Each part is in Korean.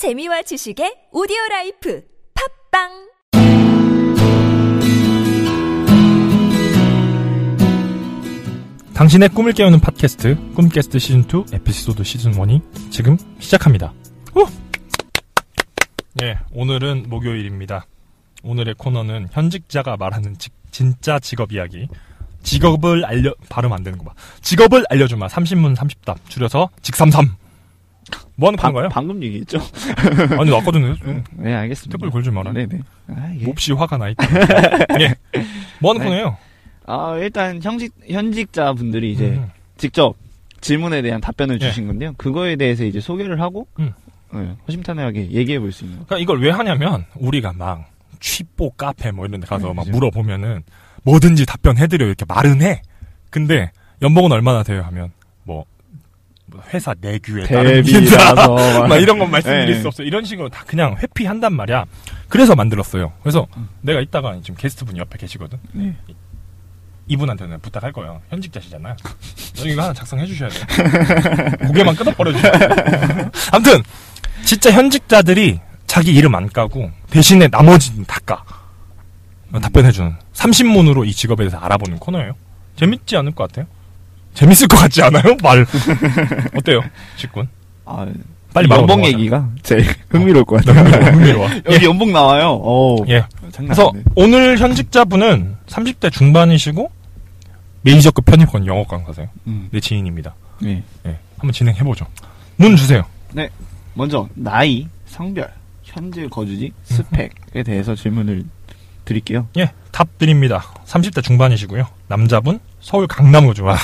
재미와 지식의 오디오 라이프 팟빵 당신의 꿈을 깨우는 팟캐스트 꿈깨스트 시즌 2 에피소드 시즌 1이 지금 시작합니다. 후! 예, 오늘은 목요일입니다. 오늘의 코너는 현직자가 말하는 직- 진짜 직업 이야기. 직업을 알려, 발음 안 되는 거 봐. 직업을 알려주마. 30문 30답. 줄여서 직삼삼. 뭐 하는 방, 건가요? 방금 얘기했죠? 아니, 아까도 좀 네, 알겠습니다. 댓글 걸지 마라. 네네. 아, 예. 몹시 화가 나 있다. 예. 뭐 하는 네. 거예요? 아, 일단 현직, 현직자 분들이 이제 음. 직접 질문에 대한 답변을 예. 주신 건데요. 그거에 대해서 이제 소개를 하고, 음. 네, 허심탄회하게 얘기해 볼 수 있는. 그러니까 이걸 왜 하냐면 우리가 막 취뽀 카페 뭐 이런 데 가서 네, 막 그죠. 물어보면은 뭐든지 답변해드려 이렇게 말은 해. 근데 연봉은 얼마나 돼요 하면 뭐 회사 내규에. 대비라서. 막 이런 건 말씀드릴 네. 수 없어. 이런 식으로 다 그냥 회피한단 말이야. 그래서 만들었어요. 그래서 음. 내가 이따가 지금 게스트분이 옆에 계시거든. 네. 이분한테는 부탁할 거예요. 현직자시잖아요. 이거 하나 작성해 주셔야 돼요. 고개만 끄덕거려 돼요. 아무튼 진짜 현직자들이 자기 이름 안 까고 대신에 나머지는 다 까. 어, 답변해 주는 30문으로 이 직업에 대해서 알아보는 코너예요. 재밌지 않을 것 같아요? 재밌을 것 같지 않아요? 말 어때요, 직군? 아, 빨리 연봉. 얘기가 제일 흥미로울 것 같아요. 흥미로워. 여기 연봉 나와요. 오, 예. 장난 그래서. 오늘 현직자분은 30대 중반이시고 메이저급 편입권 영어 강사세요. 음, 내 지인입니다. 네. 예, 한번 진행해보죠. 문 주세요. 먼저, 나이, 성별, 현재 거주지, 스펙에 대해서 질문을 드릴게요. 예, 답 드립니다. 30대 중반이시고요. 남자분, 서울 강남구죠. 와,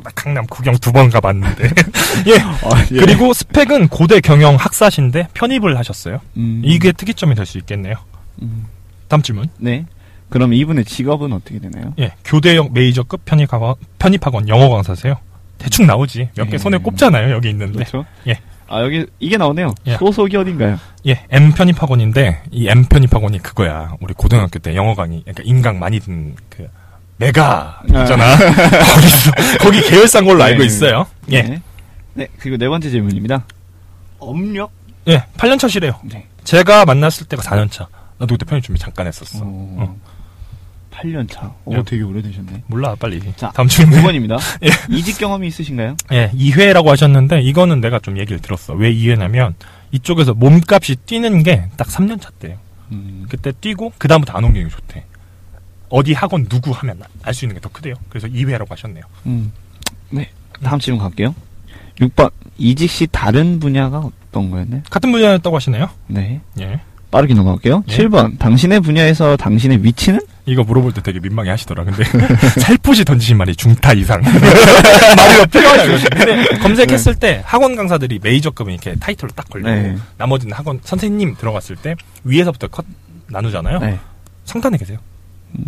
나 강남 구경 두 번 가봤는데. 예, 아, 그리고 스펙은 고대 경영 학사신데 편입을 하셨어요. 음, 이게 특이점이 될 수 있겠네요. 음, 다음 질문. 네. 그럼 이분의 직업은 어떻게 되나요? 예, 교대형 메이저급 편입학원, 편입학원 영어 강사세요. 대충 나오지. 몇개 예. 손에 꼽잖아요. 여기 있는데. 그렇죠? 예. 아, 여기, 이게 나오네요. 예. 소속이 어딘가요? 예, M 편입학원인데 이 M 편입학원이 그거야. 우리 고등학교 때 영어 강의, 그러니까 인강 많이 든 그 메가 있잖아. 거기서 거기 계열사인 걸로 알고 네. 있어요. 예, 네. 네, 그리고 네 번째 질문입니다. 업력? 예, 8년 차시래요. 네. 제가 만났을 때가 4년 차. 나도 그때 편입 준비 잠깐 했었어. 어. 8년 차. 오, 예. 되게 오래되셨네. 몰라, 빨리. 자, 다음 질문. 5번입니다. 예. 이직 경험이 있으신가요? 예, 2회라고 하셨는데 이거는 내가 좀 얘기를 들었어. 왜 2회냐면 이쪽에서 몸값이 뛰는 게 딱 3년 차 때예요. 음, 그때 뛰고 그 다음부터 안 옮기는 게 좋대. 어디 학원 누구 하면 알 수 있는 게 더 크대요. 그래서 2회라고 하셨네요. 음. 네. 다음 질문 갈게요. 6번. 이직 시 다른 분야가 어떤 거였나요? 같은 분야였다고 하시네요. 네. 예. 빠르게 넘어갈게요. 예. 7번. 당신의 분야에서 당신의 위치는? 이거 물어볼 때 되게 민망해 하시더라. 근데 살포시 던지신 말이 중타 이상. 말이 필요하죠. 근데 검색했을 때 학원 강사들이 메이저급은 이렇게 타이틀로 딱 걸리고 네. 나머지는 학원 선생님 들어갔을 때 위에서부터 컷 나누잖아요. 네. 상단에 계세요. 예.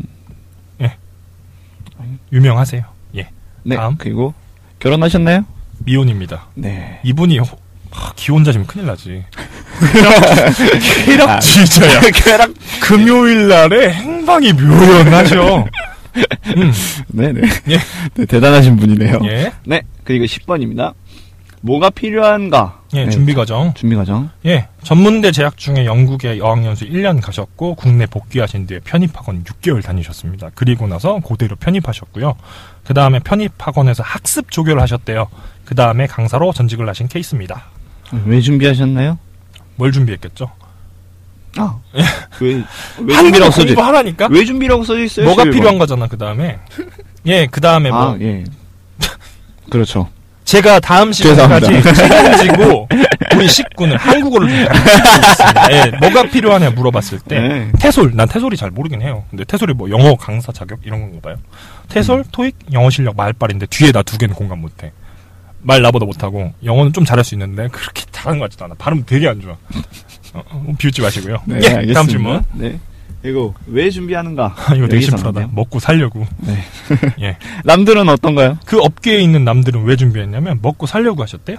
유명하세요. 예. 네. 다음. 그리고 결혼하셨나요? 미혼입니다. 네. 이분이 호- 하, 기혼자시면 큰일 나지. 쾌락주의자야. 쾌락. 금요일 날에 행방이 묘연하죠. 음, 네네. 예. 네, 대단하신 분이네요. 예. 네. 그리고 10번입니다. 뭐가 필요한가? 예, 네. 준비 과정. 준비 과정. 예, 전문대 재학 중에 영국에 어학연수 1년 가셨고 국내 복귀하신 뒤에 편입학원 6개월 다니셨습니다. 그리고 나서 고대로 편입하셨고요. 그 다음에 편입학원에서 학습 조교를 하셨대요. 그 다음에 강사로 전직을 하신 케이스입니다. 왜 준비하셨나요? 뭘 준비했겠죠? 아. 왜, 왜 한국어 준비라고 써져, 공부하라니까? 왜 준비라고 써져 있어요? 뭐가 11번? 필요한 거잖아, 그 다음에. 예, 그 다음에 뭐. 아, 예. 그렇죠. 제가 다음 시간까지 책임지고 우리 식구는 한국어를 좀 가르치고 있습니다. 예, 뭐가 필요하냐 물어봤을 때 네. 태솔, 난 태솔이 잘 모르긴 해요. 근데 태솔이 뭐 영어 강사 자격 이런 건가 봐요. 태솔, 음. 토익, 영어 실력 말빨인데 뒤에 나 두 개는 공감 못해. 말 나보다 못하고 영어는 좀 잘할 수 있는데 그렇게 잘하는 것 같지도 않아. 발음 되게 안 좋아. 어, 어, 비웃지 마시고요. 네, 예, 알겠습니다. 다음 질문. 네. 이거 왜 준비하는가? 이거 되게 심플하다. 먹고 살려고. 네. 예. 남들은 어떤가요? 그 업계에 있는 남들은 왜 준비했냐면 먹고 살려고 하셨대요.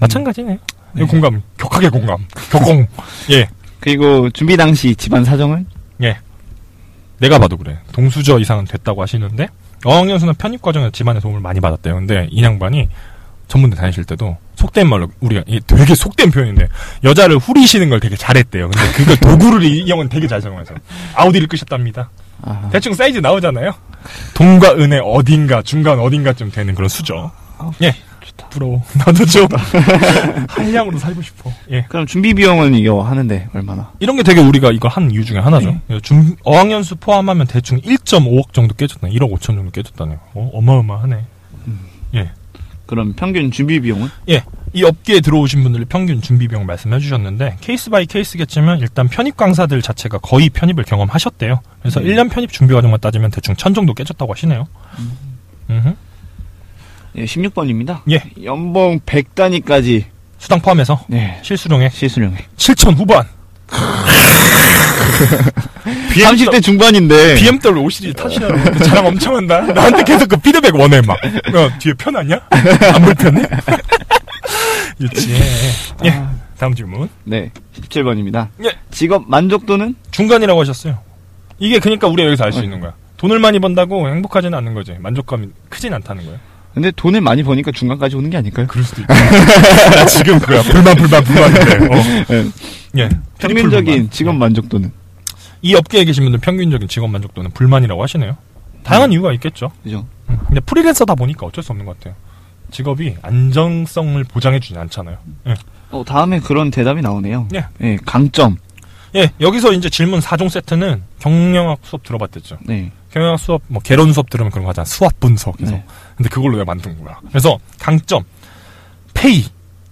마찬가지네요. 이거 네. 공감, 격하게 공감, 격공. 예, 그리고 준비 당시 집안 사정은? 예. 내가 봐도 그래. 동수저 이상은 됐다고 하시는데 어학연수는 편입 과정에서 집안의 도움을 많이 받았대요. 근데 이 양반이 전문대 다니실 때도 속된 말로 우리가 이게 되게 속된 표현인데 여자를 후리시는 걸 되게 잘했대요. 근데 그걸 도구를 이, 이 형은 되게 잘 사용해서 아우디를 끄셨답니다. 아, 대충 사이즈 나오잖아요. 동과 은의 어딘가 중간 어딘가쯤 되는 그런 수죠. 아, 예. 좋다. 부러워. 나도 좀 한량으로 살고 싶어. 예. 그럼 준비 비용은 이거 하는데 얼마나? 이런 게 되게 우리가 이걸 한 이유 중에 하나죠. 예, 준, 어학연수 포함하면 대충 1.5억 정도 깨졌다. 1억 5천 정도 깨졌다네요. 어, 어마어마하네. 예. 그럼 평균 준비 비용은? 예. 이 업계에 들어오신 분들 평균 준비 비용 말씀해 주셨는데 case by case겠지만 일단 편입 강사들 자체가 거의 편입을 경험하셨대요. 그래서 네. 1년 편입 준비 과정만 따지면 대충 천 정도 깨졌다고 하시네요. 음흠. 예, 16번입니다. 예. 연봉 100단위까지 수당 포함해서 네. 실수령액 시수령액. 7천 후반. 30대 중반인데. BMW 5 시리즈 타시라고 그 자랑 엄청 한다. 나한테 계속 그 피드백 원해 막. 야, 뒤에 편하냐? 안 불편해? 유치해. 예. 아, 다음 질문. 네. 17번입니다. 예. 직업 만족도는? 중간이라고 하셨어요. 이게 그러니까 우리가 여기서 알수 있는 거야. 돈을 많이 번다고 행복하지는 않는 거지. 만족감이 크진 않다는 거예요. 근데 돈을 많이 버니까 중간까지 오는 게 아닐까요? 그럴 수도 있다. 나 지금 그거야. 불만, 불만, 불만인데. 어. 네. 예. 평균적인. 직업 만족도는? 이 업계에 계신 분들 평균적인 직업 만족도는 불만이라고 하시네요. 다양한 이유가 있겠죠. 그죠? 음, 근데 프리랜서다 보니까 어쩔 수 없는 것 같아요. 직업이 안정성을 보장해주지 않잖아요. 예. 어, 다음에 그런 대답이 나오네요. 예. 예, 강점. 예, 여기서 이제 질문 4종 세트는 경영학 수업 들어봤댔죠. 네. 경영학 수업, 뭐, 개론 수업 들으면 그런 거 하잖아. 수학 분석에서. 네. 근데 그걸로 내가 만든 거야. 그래서 강점, 페이.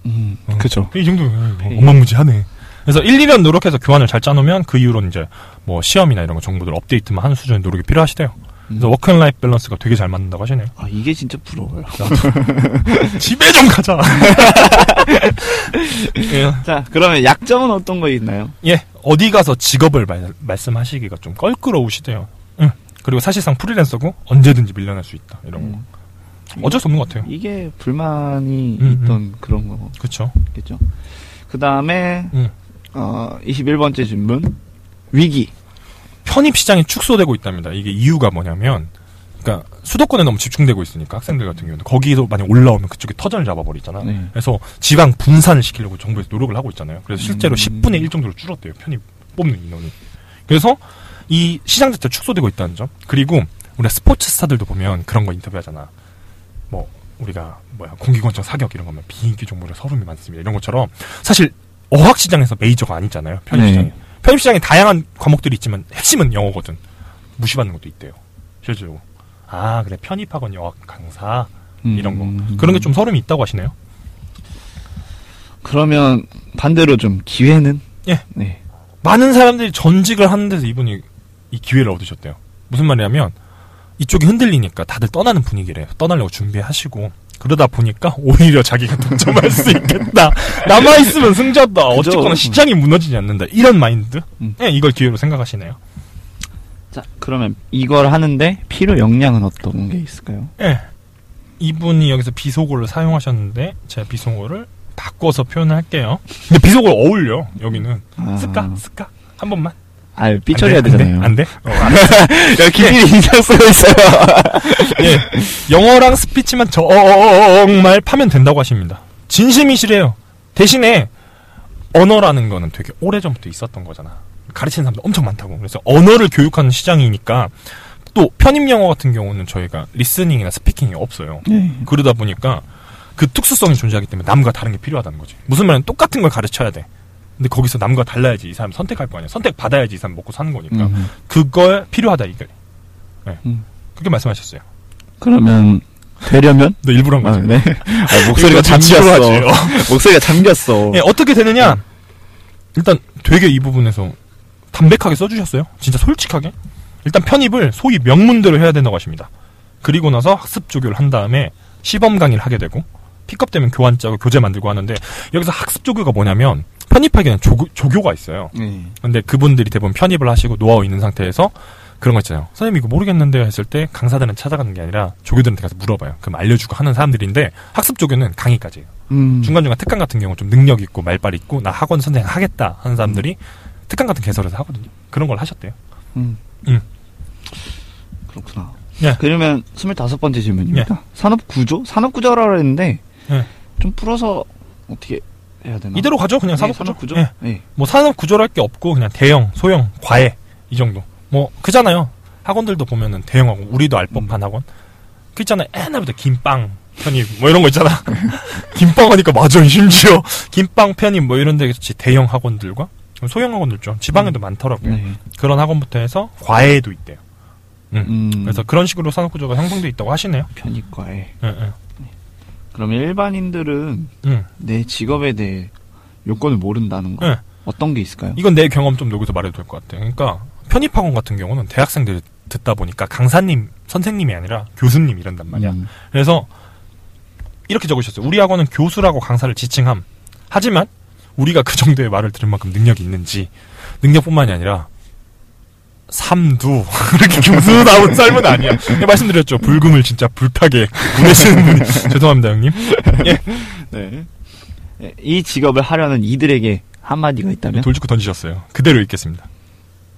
음, 어, 그죠. 이 정도 어, 페이. 어마무지하네. 그래서 1, 2년 노력해서 교안을 잘 짜놓으면 그 이후로 이제 뭐 시험이나 이런 거 정보들 업데이트만 하는 수준의 노력이 필요하시대요. 그래서 음. work and life balance가 되게 잘 맞는다고 하시네요. 아, 이게 진짜 부러워요. 집에 좀 가자. 예, 자, 그러면 약점은 어떤 거 있나요? 예, 어디 가서 직업을 말, 말씀하시기가 좀 껄끄러우시대요. 응. 그리고 사실상 프리랜서고 언제든지 밀려날 수 있다. 이런 거. 어쩔 수 없는 것 같아요. 이게 불만이 음, 있던 그런 거겠죠. 그렇죠. 그 다음에, 음. 어, 21번째 질문. 위기. 편입 시장이 축소되고 있답니다. 이게 이유가 뭐냐면, 그러니까 수도권에 너무 집중되고 있으니까 학생들 같은 경우는 거기서 많이 올라오면 그쪽에 터전을 잡아버리잖아. 네. 그래서 지방 분산을 시키려고 정부에서 노력을 하고 있잖아요. 그래서 실제로 음. 10분의 1 정도로 줄었대요. 편입 뽑는 인원이. 그래서 이 시장 자체가 축소되고 있다는 점. 그리고 우리가 스포츠 스타들도 보면 그런 거 인터뷰하잖아. 뭐 우리가 뭐야 공기권총 사격 이런 거면 비인기 종목에 서름이 많습니다. 이런 것처럼 사실 어학 시장에서 메이저가 아니잖아요. 편입 네. 시장이. 편입 시장에 다양한 과목들이 있지만 핵심은 영어거든. 무시받는 것도 있대요. 실제로. 아 그래 편입학원 영어 강사 이런 거 음. 그런 게 좀 서름이 있다고 하시네요. 그러면 반대로 좀 기회는? 예. 네. 많은 사람들이 전직을 하는 데서 이분이 이 기회를 얻으셨대요. 무슨 말이냐면 이쪽이 흔들리니까 다들 떠나는 분위기래요. 떠나려고 준비하시고 그러다 보니까 오히려 자기가 독점할 수 있겠다. 남아 있으면 승자다. 어쨌거나 시장이 무너지지 않는다. 이런 마인드. 음. 예, 이걸 기회로 생각하시네요. 자, 그러면 이걸 하는데 필요 역량은 어떤 게 있을까요? 예. 이분이 여기서 비속어를 사용하셨는데 제가 비속어를 바꿔서 표현을 할게요. 근데 비속어 어울려. 여기는 아. 쓸까? 쓸까? 한 번만. 아, 삐처리해야 안 돼? 되잖아요. 안 돼? 안 돼? 어, 야, 김일이 인상 쓰고 있어요. 예. 영어랑 스피치만 정말 파면 된다고 하십니다. 진심이시래요. 대신에 언어라는 거는 되게 오래전부터 있었던 거잖아. 가르치는 사람도 엄청 많다고. 그래서 언어를 교육하는 시장이니까 또 편입 영어 같은 경우는 저희가 listening이나 speaking이 없어요. 네. 그러다 보니까 그 특수성이 존재하기 때문에 남과 다른 게 필요하다는 거지. 무슨 말은 똑같은 걸 가르쳐야 돼. 근데 거기서 남과 달라야지 이 사람 선택할 거 아니야. 선택 받아야지 이 사람 먹고 사는 거니까. 음. 그걸 필요하다 이게. 네. 음. 그렇게 말씀하셨어요. 그러면 되려면? 너 일부러 한 아, 거지. 네. 아, 목소리가 잠겼어. 목소리가 잠겼어. 예, 어떻게 되느냐? 일단 되게 이 부분에서 담백하게 써주셨어요. 진짜 솔직하게. 일단 편입을 소위 명문대로 해야 된다고 하십니다. 그리고 나서 학습 조교를 한 다음에 시범 강의를 하게 되고 픽업되면 교환 짜고 교재 만들고 하는데 여기서 학습 조교가 뭐냐면 편입하기에는 조교, 조교가 있어요. 네. 근데 그분들이 대부분 편입을 하시고 노하우 있는 상태에서 그런 거 있잖아요. 선생님 이거 모르겠는데요 했을 때 강사들은 찾아가는 게 아니라 조교들한테 가서 물어봐요. 그럼 알려주고 하는 사람들인데 학습 조교는 강의까지예요. 음. 중간중간 특강 같은 경우 좀 능력 있고 말빨 있고 나 학원 선생 하겠다 하는 사람들이 특강 같은 개설에서 하거든요. 그런 걸 하셨대요. 음. 음. 그렇구나. 예. 그러면 25번째 질문입니다. 산업 구조? 산업 구조라고 했는데 예. 좀 풀어서 어떻게 해야 되나? 이대로 가죠. 그냥 네, 산업 구조. 산업구조? 예. 네. 뭐 산업 구조를 할게 없고 그냥 대형, 소형, 과외 이 정도. 뭐 그잖아요. 학원들도 보면은 대형하고 우리도 알 법한 학원. 그 있잖아요. 옛날부터 김빵 편입 뭐 이런 거 있잖아. 김빵 하니까 맞아 심지어 김빵 편입 뭐 이런 데 대형 학원들과 소형 학원들 죠 지방에도 많더라고요. 네. 그런 학원부터 해서 과외도 있대요. 음, 그래서 그런 식으로 산업 구조가 형성돼 있다고 하시네요. 편입과에. 예, 예. 그러면 일반인들은 음. 내 직업에 대해 요건을 모른다는 거 예. 어떤 게 있을까요? 이건 내 경험 좀 여기서 말해도 될 것 같아요. 그러니까 편입학원 같은 경우는 대학생들이 듣다 보니까 강사님, 선생님이 아니라 교수님 이런단 말이야. 음, 그래서 이렇게 적으셨어요. 우리 학원은 교수라고 강사를 지칭함. 하지만 우리가 그 정도의 말을 들을 만큼 능력이 있는지 능력뿐만이 아니라 삶도 그렇게 교수다운 삶은 아니야. 네, 말씀드렸죠. 불금을 진짜 불타게 보내시는 분이 죄송합니다, 형님. 네. 예, 이 직업을 하려는 이들에게 한마디가 있다면? 돌직구 던지셨어요. 그대로 읽겠습니다.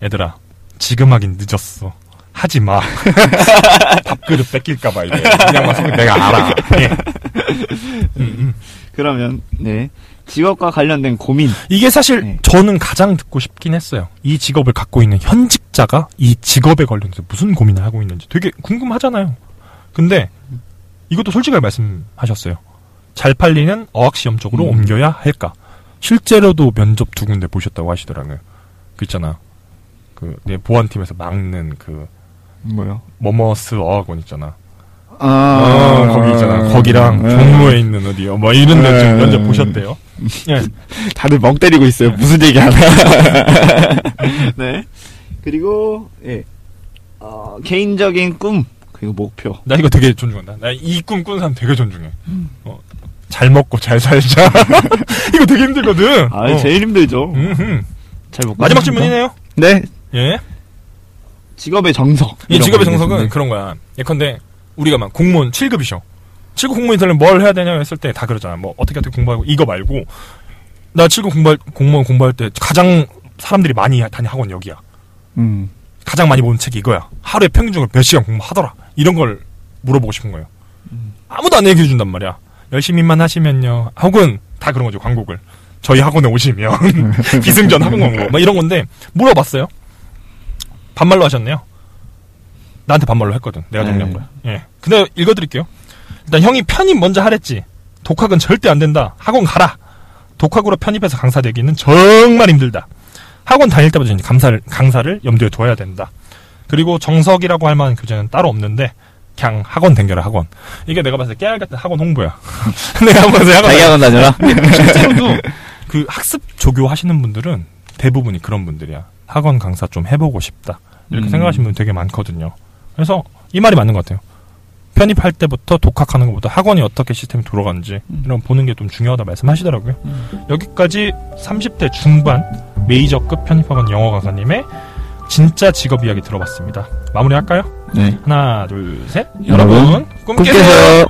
얘들아, 지금 하긴 늦었어. 하지 마. 밥그릇 뺏길까봐 이제 그냥 막 속에 내가 알아. 예. 음, 음. 그러면 네 직업과 관련된 고민 이게 사실 네. 저는 가장 듣고 싶긴 했어요. 이 직업을 갖고 있는 현직자가 이 직업에 관련해서 무슨 고민을 하고 있는지 되게 궁금하잖아요. 근데 이것도 솔직하게 말씀하셨어요. 잘 팔리는 어학시험 쪽으로 음. 옮겨야 할까? 실제로도 면접 두 군데 보셨다고 하시더라고요. 그 있잖아. 그, 내 보안팀에서 막는 그, 뭐요? 머머스 어학원 있잖아. 아, 어, 거기 있잖아. 거기랑 네. 종로에 있는 어디요. 뭐 이런 데좀 네. 면접 보셨대요. 예. 다들 멍 때리고 있어요. 무슨 얘기 하나. 네. 그리고 예. 어, 개인적인 꿈 그리고 목표. 나 이거 되게 존중한다. 나 이꿈 꾸는 사람 되게 존중해. 어, 잘 먹고 잘 살자. 이거 되게 힘들거든. 아, 어. 제일 힘들죠. 음흠. 잘 못. 마지막? 질문이네요. 네. 예. 직업의 정석. 이 직업의 거 정석은. 그런 거야. 예컨대 우리가 막 공무원 7급이셔. 7급 공무원이 되려면 뭘 해야 되냐 했을 때 다 그러잖아. 뭐 어떻게 어떻게 공부하고 이거 말고 나 7급 공부할 공무원 공부할 때 가장 사람들이 많이 다니 학원 여기야. 음. 가장 많이 보는 책이 이거야. 하루에 평균적으로 몇 시간 공부하더라. 이런 걸 물어보고 싶은 거예요. 아무도 안 얘기해 준단 말이야. 열심히만 하시면요. 혹은 다 그런 거죠. 광고글. 저희 학원에 오시면 비승전 학원 광고 막 이런 건데 물어봤어요. 반말로 하셨네요. 나한테 반말로 했거든. 내가 정리한 네. 거야. 예. 근데 읽어드릴게요. 일단 형이 편입 먼저 하랬지. 독학은 절대 안 된다. 학원 가라. 독학으로 편입해서 강사 되기는 정말 힘들다. 학원 다닐 때부터 이제 강사를, 강사를 염두에 둬야 된다. 그리고 정석이라고 할 만한 교재는 따로 없는데 그냥 학원 댕겨라 학원. 이게 내가 봤을 때 깨알 같은 학원 홍보야. 내가 봤을 때 학원 자기 학원 다녀라. 실제로도 그 학습 조교 하시는 분들은 대부분이 그런 분들이야. 학원 강사 좀 해보고 싶다. 이렇게 음. 생각하시는 분 되게 많거든요. 그래서 이 말이 맞는 것 같아요. 편입할 때부터 독학하는 것보다 학원이 어떻게 시스템이 돌아가는지 이런 거 보는 게 좀 중요하다 말씀하시더라고요. 여기까지 30대 중반 메이저급 편입학원 영어 강사님의 진짜 직업 이야기 들어봤습니다. 마무리할까요? 네. 하나, 둘, 셋. 여러분, 여러분, 꿈 꿈 깨세요. 깨세요.